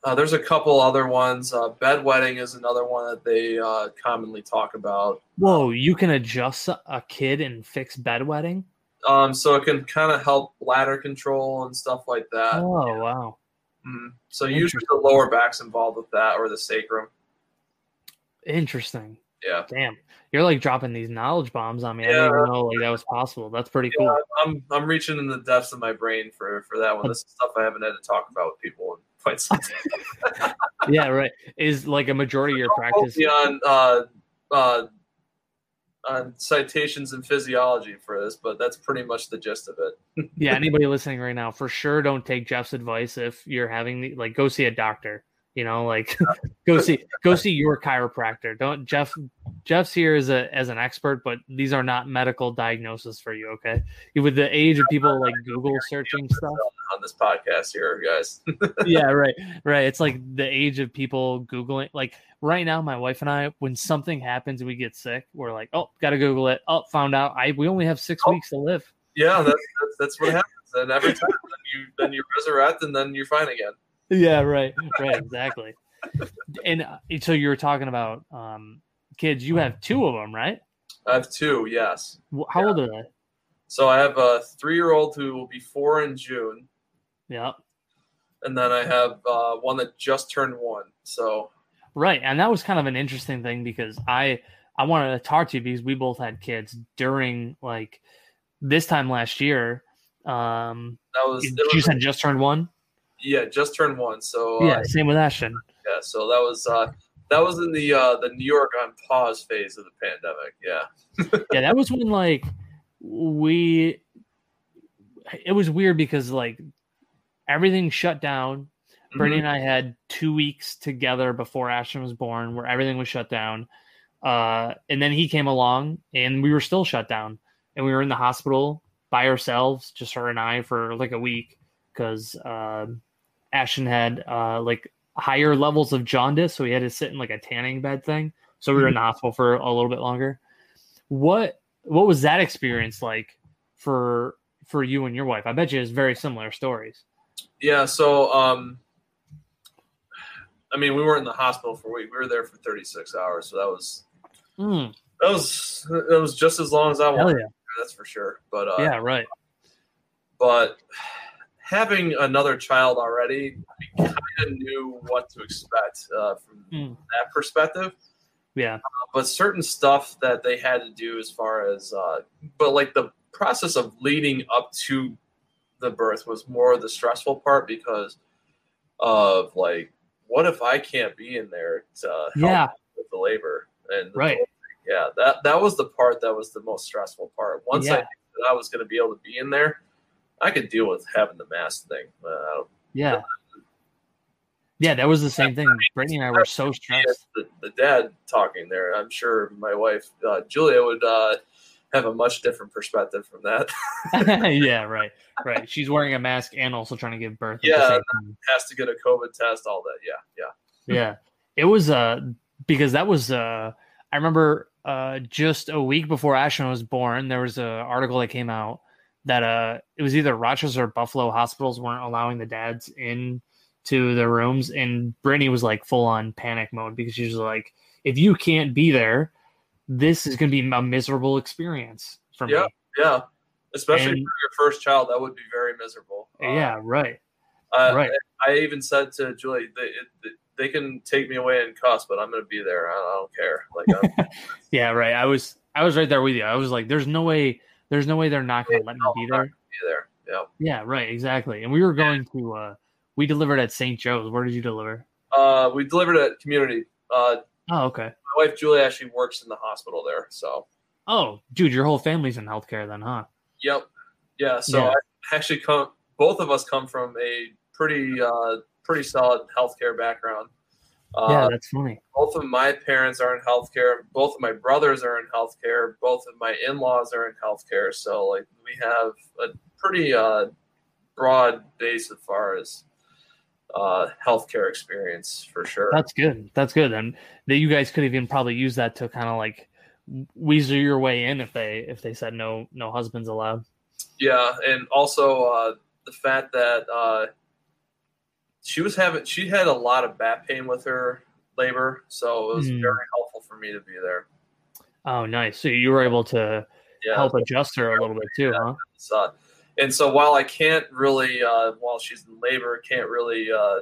uh, there's a couple other ones. Uh, bedwetting is another one that they uh, commonly talk about. Whoa, you can adjust a kid and fix bedwetting? Um, so it can kind of help bladder control and stuff like that. Oh, wow. Mhm. So usually the lower back's involved with that, or the sacrum. Interesting. Yeah. Damn. You're like dropping these knowledge bombs on me. I didn't even know like that was possible. That's pretty Yeah, cool. I'm I'm reaching in the depths of my brain for for that one. This is stuff I haven't had to talk about with people in quite some time. Yeah, right. Is like a majority of your practice. On uh, uh, on citations and physiology for this, but that's pretty much the gist of it. Yeah, [LAUGHS] anybody listening right now, for sure don't take Jeff's advice if you're having the like go see a doctor. You know, like [LAUGHS] go see go see your chiropractor. Don't Jeff Jeff's here as a as an expert, but these are not medical diagnoses for you, okay? With the age of people like Google searching stuff. on this podcast here, guys. [LAUGHS] yeah, right, right. It's like the age of people googling. Like right now, my wife and I, when something happens and we get sick, we're like, oh, gotta Google it. Oh, found out. I we only have six Oh. weeks to live. yeah, that's, that's that's what happens. And every time then you then you resurrect and then you're fine again. Yeah, right, right, exactly. and uh, so you were talking about um, kids. You have two of them, right? I have two, yes. How old are they? So I have a three year old who will be four in June, Yeah, and then I have uh, one that just turned one. So right. And that was kind of an interesting thing because I I wanted to talk to you because we both had kids during like this time last year. Um, that was, you said just turned one. Yeah, just turned one. So uh, Yeah, same with Ashton. yeah, so that was uh, that was in the uh, the New York on pause phase of the pandemic. Yeah, [LAUGHS] yeah, that was when like we it was weird because like everything shut down. Brittany and I had two weeks together before Ashton was born, where everything was shut down. Uh, and then he came along, and we were still shut down, and we were in the hospital by ourselves, just her and I, for like a week because uh, Ashton had uh, like higher levels of jaundice, so he had to sit in like a tanning bed thing. So we were in the hospital for a little bit longer. What what was that experience like for for you and your wife? I bet you it's very similar stories. yeah. So um, I mean, we weren't in the hospital for a week. We were there for 36 hours. So that was Mm, that was that was just as long as I wanted. yeah, That's for sure. But uh, yeah, right. but having another child already, we kind of knew what to expect uh, from Mm. that perspective. Yeah. but certain stuff that they had to do as far as uh but like the process of leading up to the birth was more the stressful part because of like what if i can't be in there to help Yeah. with the labor and Right. yeah that that was the part that was the most stressful part once i Yeah. knew that i was going to be able to be in there i could deal with having the mask thing uh, Yeah. Yeah, that was the same thing. Brittany and I were so stressed. the, the dad talking there i'm sure my wife uh, julia would uh have a much different perspective from that [LAUGHS] [LAUGHS] yeah, right. Right. She's wearing a mask and also trying to give birth. At Yeah. the same time. has to get a covid test all that yeah yeah yeah it was uh because that was uh i remember uh just a week before ashton was born there was an article that came out that uh it was either rochester or buffalo hospitals weren't allowing the dads in to the rooms and brittany was like full on panic mode because she was like if you can't be there this is going to be a miserable experience for me. Yeah. yeah. Especially And- for your first child that would be very miserable. Uh, yeah right. I, right. I even said to julie they, it, they can take me away in cuss but i'm going to be there. I, I don't care. Like [LAUGHS] yeah right. I was i was right there with you. I was like there's no way there's no way they're not going to let me be there be there yeah Yeah, right, exactly. And we were going to uh we delivered at St. Joe's. Where did you deliver? uh we delivered at community uh Oh, okay. my wife julie actually works in the hospital there so Oh, dude, your whole family's in healthcare then, huh? Yep. Yeah. So Yeah. I actually come. Both of us come from a pretty uh, pretty solid healthcare background. Uh, yeah, that's funny. Both of my parents are in healthcare. Both of my brothers are in healthcare. Both of my in-laws are in healthcare. So like we have a pretty uh, broad base as far as uh, healthcare experience for sure. That's good. That's good. And that you guys could even probably use that to kind of like weasel your way in if they if they said no no husbands allowed. Yeah, and also uh, the fact that uh, she was having she had a lot of back pain with her labor, so it was Hmm. very helpful for me to be there. Oh, nice. So you were able to Yeah, help adjust her a little bit too, huh? it's, uh, and so while I can't really, uh, while she's in labor, can't really uh,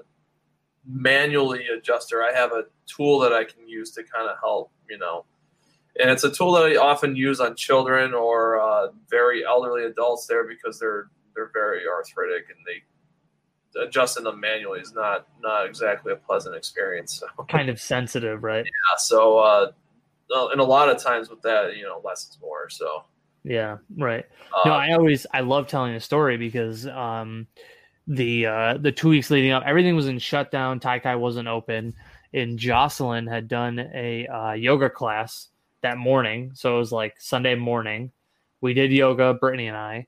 manually adjust her, I have a tool that I can use to kind of help, you know. And it's a tool that I often use on children or uh, very elderly adults there because they're they're very arthritic and they adjusting them manually is not not exactly a pleasant experience. So, [LAUGHS] Kind of sensitive, right? yeah, so uh, and a lot of times with that, you know, less is more. So, Yeah, right. uh, no, I always I love telling a story because um the uh the two weeks leading up everything was in shutdown, Tai Kai wasn't open, and Jocelyn had done a uh, yoga class that morning. So it was like Sunday morning. We did yoga, Brittany and I.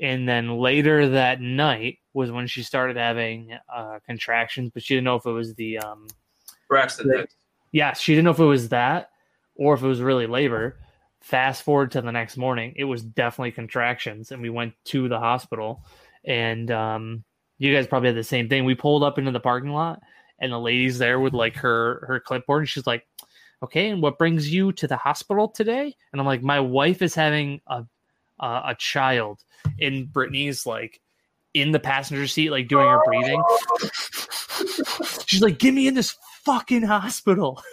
And then later that night was when she started having uh, contractions, but she didn't know if it was the um Braxton yeah, she didn't know if it was that or if it was really labor. Fast forward to the next morning, it was definitely contractions, and we went to the hospital. And um, you guys probably had the same thing. We pulled up into the parking lot, and the lady's there with like her her clipboard, and she's like, "Okay, and what brings you to the hospital today?" And I'm like, "My wife is having a a, a child," and Brittany's like in the passenger seat, like doing her breathing. She's like, "Get me in this fucking hospital." [LAUGHS]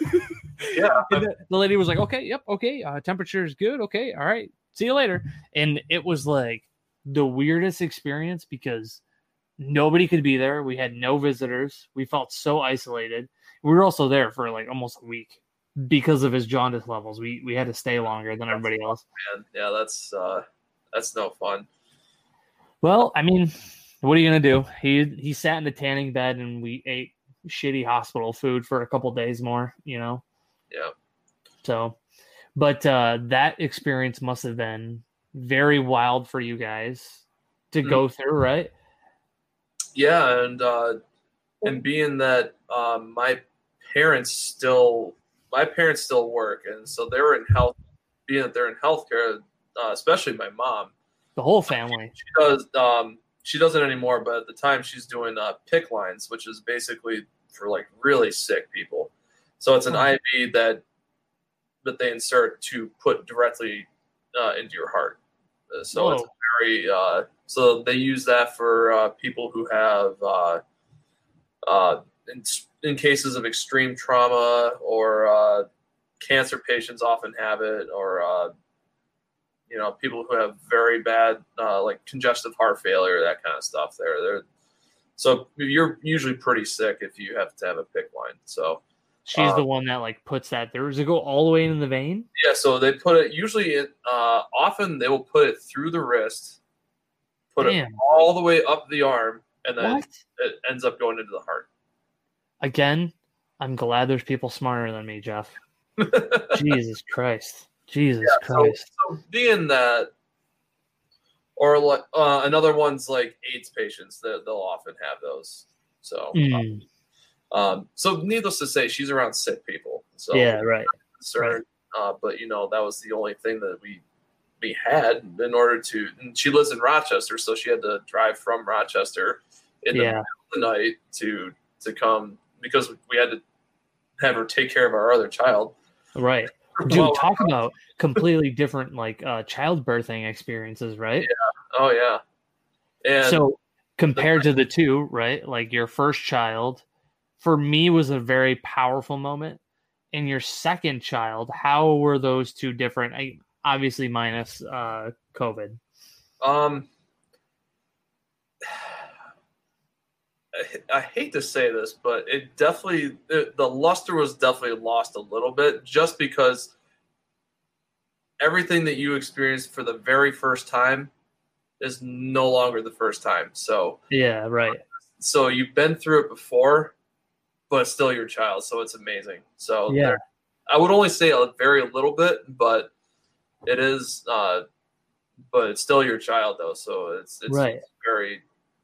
Yeah, the, the lady was like, "Okay, yep, okay, uh, temperature is good. Okay, all right, see you later." And it was like the weirdest experience because nobody could be there. We had no visitors. We felt so isolated. We were also there for like almost a week because of his jaundice levels. We we had to stay longer than everybody else. man. Yeah, that's uh, that's no fun. Well, I mean, what are you gonna do? He he sat in the tanning bed and we ate shitty hospital food for a couple days more. You know. Yeah. So, but uh, that experience must have been very wild for you guys to go through, right? Yeah, and uh, and being that um, my parents still my parents still work, and so they were in health. Being that they're in healthcare, uh, especially my mom, The whole family. she does. Um, she doesn't anymore, but at the time she's doing uh, PICC lines, which is basically for like really sick people. So it's an. IV that that they insert to put directly uh, into your heart. Uh, So it's very. Uh, so they use that for uh, people who have, uh, uh, in, in cases of extreme trauma or uh, cancer patients often have it, or uh, you know, people who have very bad uh, like congestive heart failure, that kind of stuff. There, they're so you're usually pretty sick if you have to have a PICC line. So she's um, the one that like puts that there. Does it go all the way in the vein? Yeah, so they put it usually. It, uh, often they will put it through the wrist, put Damn. it all the way up the arm, and then what? it ends up going into the heart. Again, I'm glad there's people smarter than me, Jeff. [LAUGHS] Jesus Christ. Jesus yeah, Christ. So, so, being that, or like uh, another one's like AIDS patients that they'll often have those. So, mm. um, so needless to say, she's around sick people. So yeah, right. Concerned, right. Uh, but you know that was the only thing that we we had in order to. And she lives in Rochester, so she had to drive from Rochester in the, yeah. the night to to come because we had to have her take care of our other child. Right. Dude, well, talk about [LAUGHS] completely different like uh childbirthing experiences, right? Yeah. Oh yeah. And so compared to the two, right? Like your first child for me was a very powerful moment. In your second child, how were those two different? I, obviously minus uh COVID. Um I hate to say this, but it definitely it, the luster was definitely lost a little bit just because everything that you experienced for the very first time is no longer the first time. So yeah, right. So you've been through it before, but still your child, so it's amazing. So yeah, I would only say a very little bit, but it is, uh, but it's still your child though. So it's it's right. very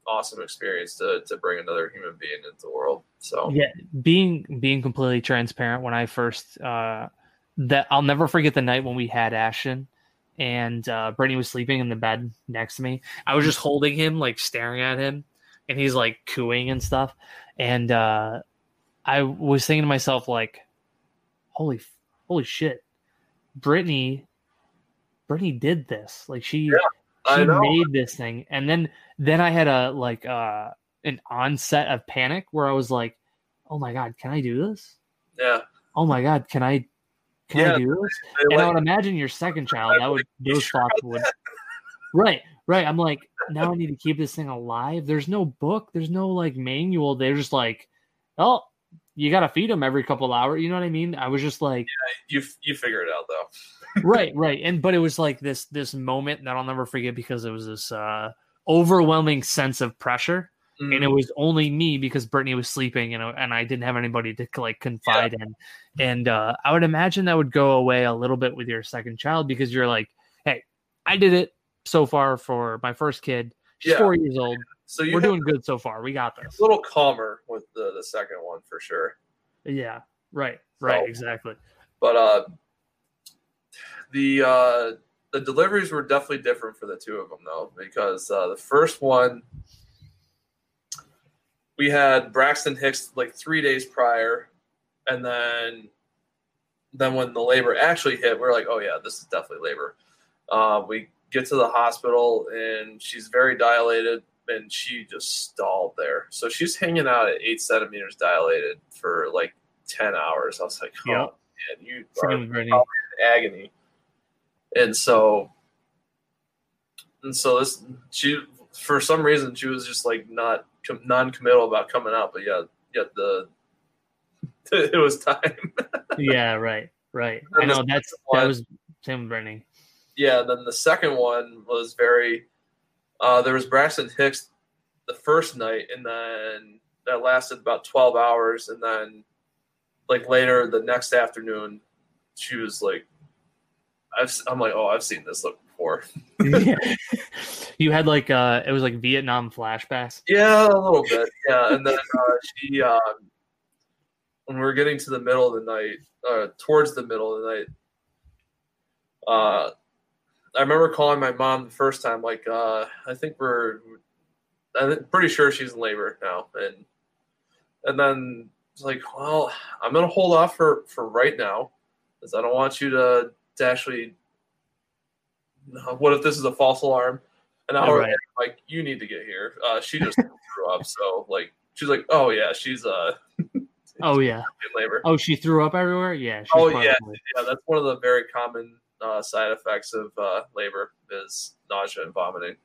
awesome experience to to bring another human being into the world. So yeah, being being completely transparent when I first uh, that I'll never forget the night when we had Ashton and uh, Brittany was sleeping in the bed next to me. I was just holding him, like staring at him, and he's like cooing and stuff. And uh, I was thinking to myself, like, holy, holy shit, Brittany, Brittany did this. Like she, yeah she made this thing. And then then i had a like uh an onset of panic where i was like oh my god can i do this? Yeah. Oh my god can i can yeah, i do this? And like, i would imagine your second child that would those thoughts would right right. I'm like now i need to keep this thing alive. There's no book. There's no like manual. They're just like oh you got to feed them every couple hours. You know what i mean? I was just like yeah, you you figure it out though right, right. And but it was like this this moment that I'll never forget because it was this uh overwhelming sense of pressure. Mm. And it mm. was only me because Brittany was sleeping, you know, and I didn't have anybody to like confide yeah. in. And uh, I would imagine that would go away a little bit with your second child because you're like, hey, I did it so far for my first kid. She's yeah. four years old. So we're doing good so far. We got this. A little calmer with the the second one for sure. Yeah. Right. Right. So, exactly. But uh, the uh, the deliveries were definitely different for the two of them though, because uh, the first one we had Braxton Hicks like three days prior, and then then when the labor actually hit, we are like, oh yeah, this is definitely labor. Uh, we get to the hospital and she's very dilated and she just stalled there. So she's hanging out at eight centimeters dilated for like ten hours. I was like, oh man, you are in agony and so and so this she for some reason she was just like not non-committal about coming out but yeah yet the [LAUGHS] it was time [LAUGHS] yeah right right i know that's one, that was tim Brittany. yeah then the second one was very uh there was braxton hicks the first night and then that lasted about 12 hours and then like later the next afternoon she was like I've, I'm like, oh, I've seen this look before. yeah. [LAUGHS] You had like uh it was like Vietnam flashbacks. Yeah, a little bit. Yeah, and then uh, she um, when we are getting to the middle of the night, uh, towards the middle of the night, uh, I remember calling my mom the first time, like, uh, I think we're, I'm pretty sure she's in labor now, and and then it's like, well, I'm gonna hold off for for right now, because I don't want you to to actually what if this is a false alarm? An hour right. like you need to get here. Uh, she just [LAUGHS] threw up, so like she's like, oh yeah, she's uh, [LAUGHS] Oh yeah. in labor. Oh, she threw up everywhere. Yeah. Oh, yeah. Yeah, that's one of the very common uh, side effects of uh, labor is nausea and vomiting.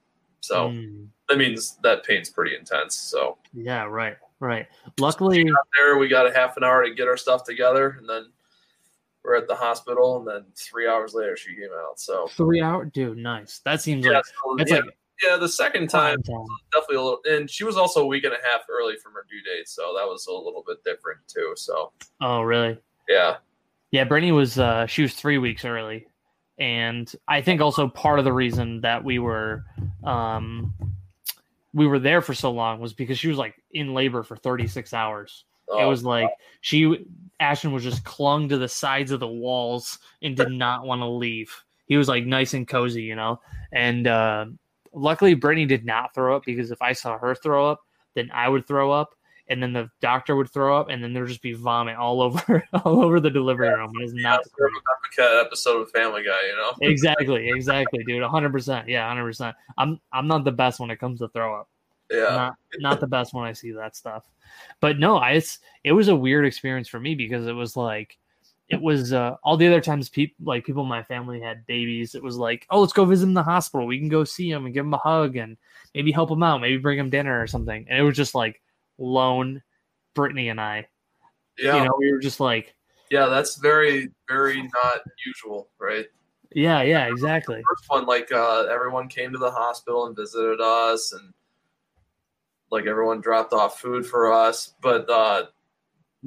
So Mm, that means that pain's pretty intense. So yeah. Right. Right. Luckily, there we got a half an hour to get our stuff together, and then we're at the hospital, and then three hours later she came out. So three hour. Dude, nice. That seems yeah, like so, that's yeah, like yeah, the second time time. definitely a little, and she was also a week and a half early from her due date, so that was a little bit different too. So Oh, really? yeah, Yeah, Brittany was uh she was three weeks early. And I think also part of the reason that we were um we were there for so long was because she was like in labor for 36 hours. It Oh, was like she Ashton was just clung to the sides of the walls and did not want to leave. He was like nice and cozy, you know. And uh, luckily, Brittany did not throw up because if I saw her throw up, then I would throw up, and then the doctor would throw up, and then there'd just be vomit all [LAUGHS] over all over the delivery room. It was yeah, not sort a episode of Family Guy, you know. exactly, exactly, dude. hundred percent, yeah, hundred percent. I'm I'm not the best when it comes to throw up Yeah, not not the best when I see that stuff. But no, I it's it was a weird experience for me because it was like it was uh, all the other times people like people in my family had babies. It was like, oh, let's go visit them in the hospital. We can go see them and give them a hug and maybe help them out, maybe bring them dinner or something. And it was just like lone Brittany and I. yeah, You know, we were just like, yeah. That's very, very not usual, right? yeah, yeah, exactly. first one, like uh, everyone came to the hospital and visited us, and like everyone dropped off food for us. But uh,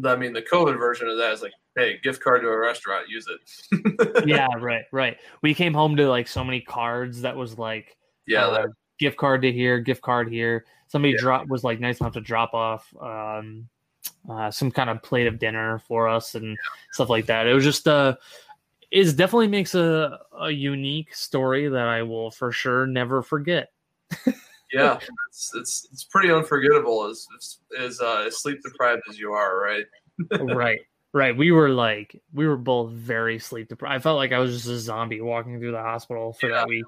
I mean, the COVID version of that is like, hey, gift card to a restaurant, use it. [LAUGHS] yeah, right, right. We came home to like so many cards that was like yeah, uh, that, gift card to here, gift card here. Somebody Yeah. drop was like nice enough to drop off um, uh, some kind of plate of dinner for us and stuff like that. It was just uh, it definitely makes a a unique story that I will for sure never forget. [LAUGHS] yeah, it's, it's it's pretty unforgettable as as uh, sleep deprived as you are, right? [LAUGHS] right, right. We were like we were both very sleep deprived. I felt like I was just a zombie walking through the hospital for Yeah. that week.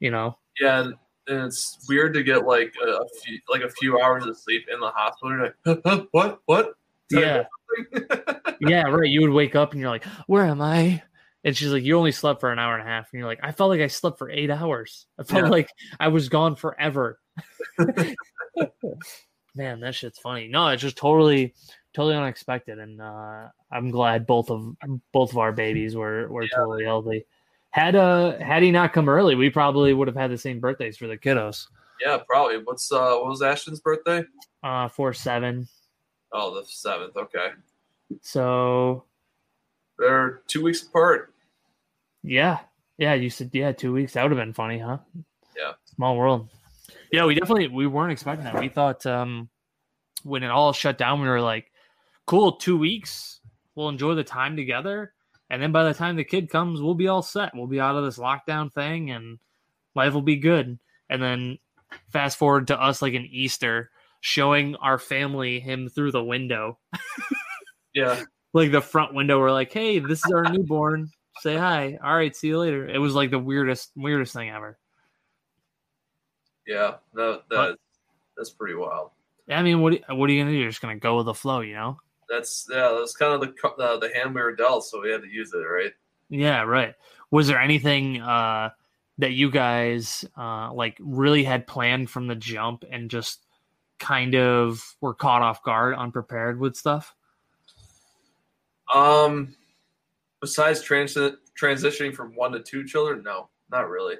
You know, Yeah, and, and it's weird to get like a, a few like a few hours of sleep in the hospital. You're like, huh, huh, what, what? yeah. [LAUGHS] yeah, right. You would wake up and you're like, "Where am I?" And she's like, "You only slept for an hour and a half." And you're like, "I felt like I slept for eight hours. I felt Yeah. like I was gone forever." [LAUGHS] Man, that shit's funny. No, it's just totally, totally unexpected, and uh, I'm glad both of both of our babies were were Yeah. totally healthy. Had uh had he not come early, we probably would have had the same birthdays for the kiddos. yeah, probably. What's uh, what was Ashton's birthday? Uh, four seven. Oh, the seventh. Okay, So they're two weeks apart. Yeah. Yeah, you said yeah, two weeks. That would have been funny, huh? Yeah. Small world. Yeah, we definitely we weren't expecting that. We thought um when it all shut down, we were like, cool, two weeks. We'll enjoy the time together. And then by the time the kid comes, we'll be all set. We'll be out of this lockdown thing and life will be good. And then fast forward to us like an Easter showing our family him through the window. Yeah, [LAUGHS] like the front window we're like hey this is our [LAUGHS] newborn say hi all right see you later it was like the weirdest weirdest thing ever yeah. No, that that's pretty wild. Yeah. i mean what what are you gonna do you're just gonna go with the flow you know That's yeah. That's kind of the uh, the hand we were dealt, so we had to use it, right? yeah right was there anything uh that you guys uh like really had planned from the jump and just kind of were caught off guard unprepared with stuff Um, besides trans- transitioning from one to two children, no, not really.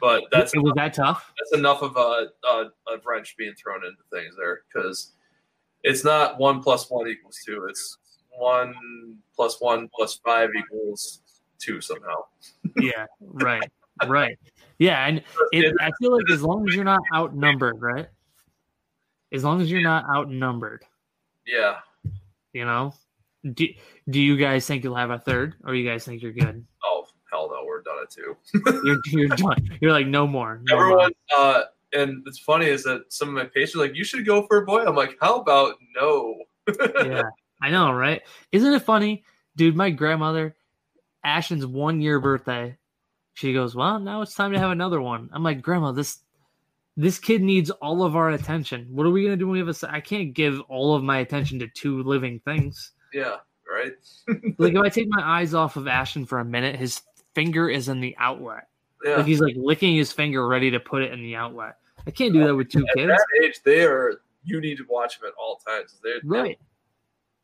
But that's was that tough that's enough of a, a, a wrench being thrown into things there because it's not one plus one equals two. It's one plus one plus five equals two somehow. [LAUGHS] yeah right right yeah and it, i feel like as long as you're not outnumbered right as long as you're not outnumbered Yeah. You know, do do you guys think you'll have a third, or you guys think you're good? Oh hell no, we're done at two. [LAUGHS] You're you're done. You're like no more. No Everyone, uh, and it's funny is that some of my patients are like, you should go for a boy. I'm like, how about no? [LAUGHS] Yeah, I know, right? Isn't it funny, dude? My grandmother, Ashton's one year birthday. She goes, well, now it's time to have another one. I'm like, Grandma, this This kid needs all of our attention. What are we gonna do when we have a? I can't give all of my attention to two living things. Yeah, right. [LAUGHS] Like if I take my eyes off of Ashton for a minute, his finger is in the outlet. Yeah. Like he's like licking his finger, ready to put it in the outlet. I can't do that with two At kids. that age, they are. You need to watch them at all times. They're Right,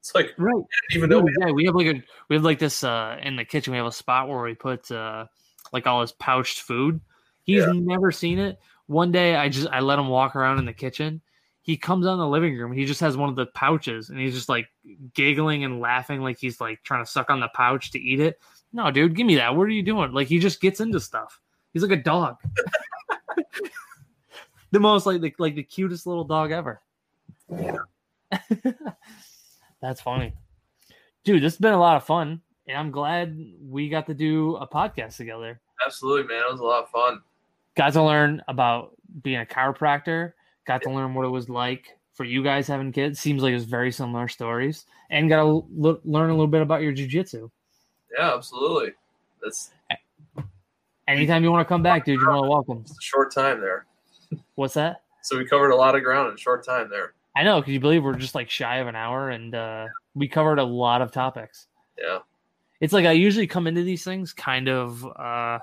It's like right. even though yeah, we have like a we have like this uh in the kitchen. We have a spot where we put uh like all his pouched food. He's Yeah. never seen it. One day, I just I let him walk around in the kitchen. He comes out in the living room. He just has one of the pouches, and he's just like giggling and laughing, like he's like trying to suck on the pouch to eat it. No, dude, give me that. What are you doing? Like he just gets into stuff. He's like a dog. [LAUGHS] the most like the like the cutest little dog ever. [LAUGHS] That's funny. Dude, this has been a lot of fun. And I'm glad we got to do a podcast together. absolutely, man, it was a lot of fun. Got to learn about being a chiropractor, got to learn what it was like for you guys having kids. Seems like it was very similar stories. And got to l- learn a little bit about your jujitsu. Yeah, absolutely. That's Anytime you want to come back, dude, you're more welcome. it's a short time there. What's that? So we covered a lot of ground in a short time there. I know. Can you believe we're just like shy of an hour and uh, we covered a lot of topics? Yeah. it's like I usually come into these things kind of uh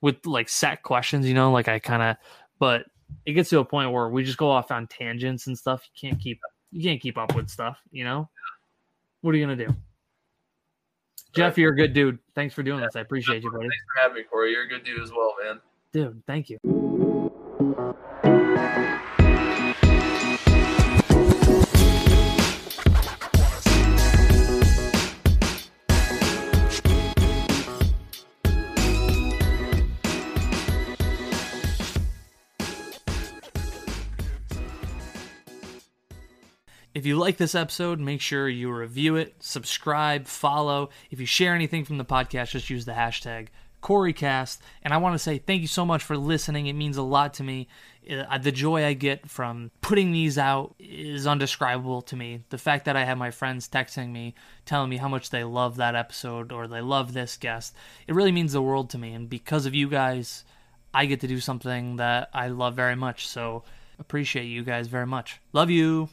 with like set questions, you know, like I kind of but it gets to a point where we just go off on tangents and stuff. You can't keep you can't keep up with stuff, you know? What are you going to do? Jeff, you're a good dude. Thanks for doing this. I appreciate you, buddy. Thanks for having me, Corey. You're a good dude as well, man. Dude, thank you. If you like this episode, make sure you review it, subscribe, follow. If you share anything from the podcast, just use the hashtag CoreyCast. And I want to say thank you so much for listening. It means a lot to me. Uh, the joy I get from putting these out is undescribable to me. The fact that I have my friends texting me, telling me how much they love that episode or they love this guest, it really means the world to me. And because of you guys, I get to do something that I love very much. So appreciate you guys very much. Love you.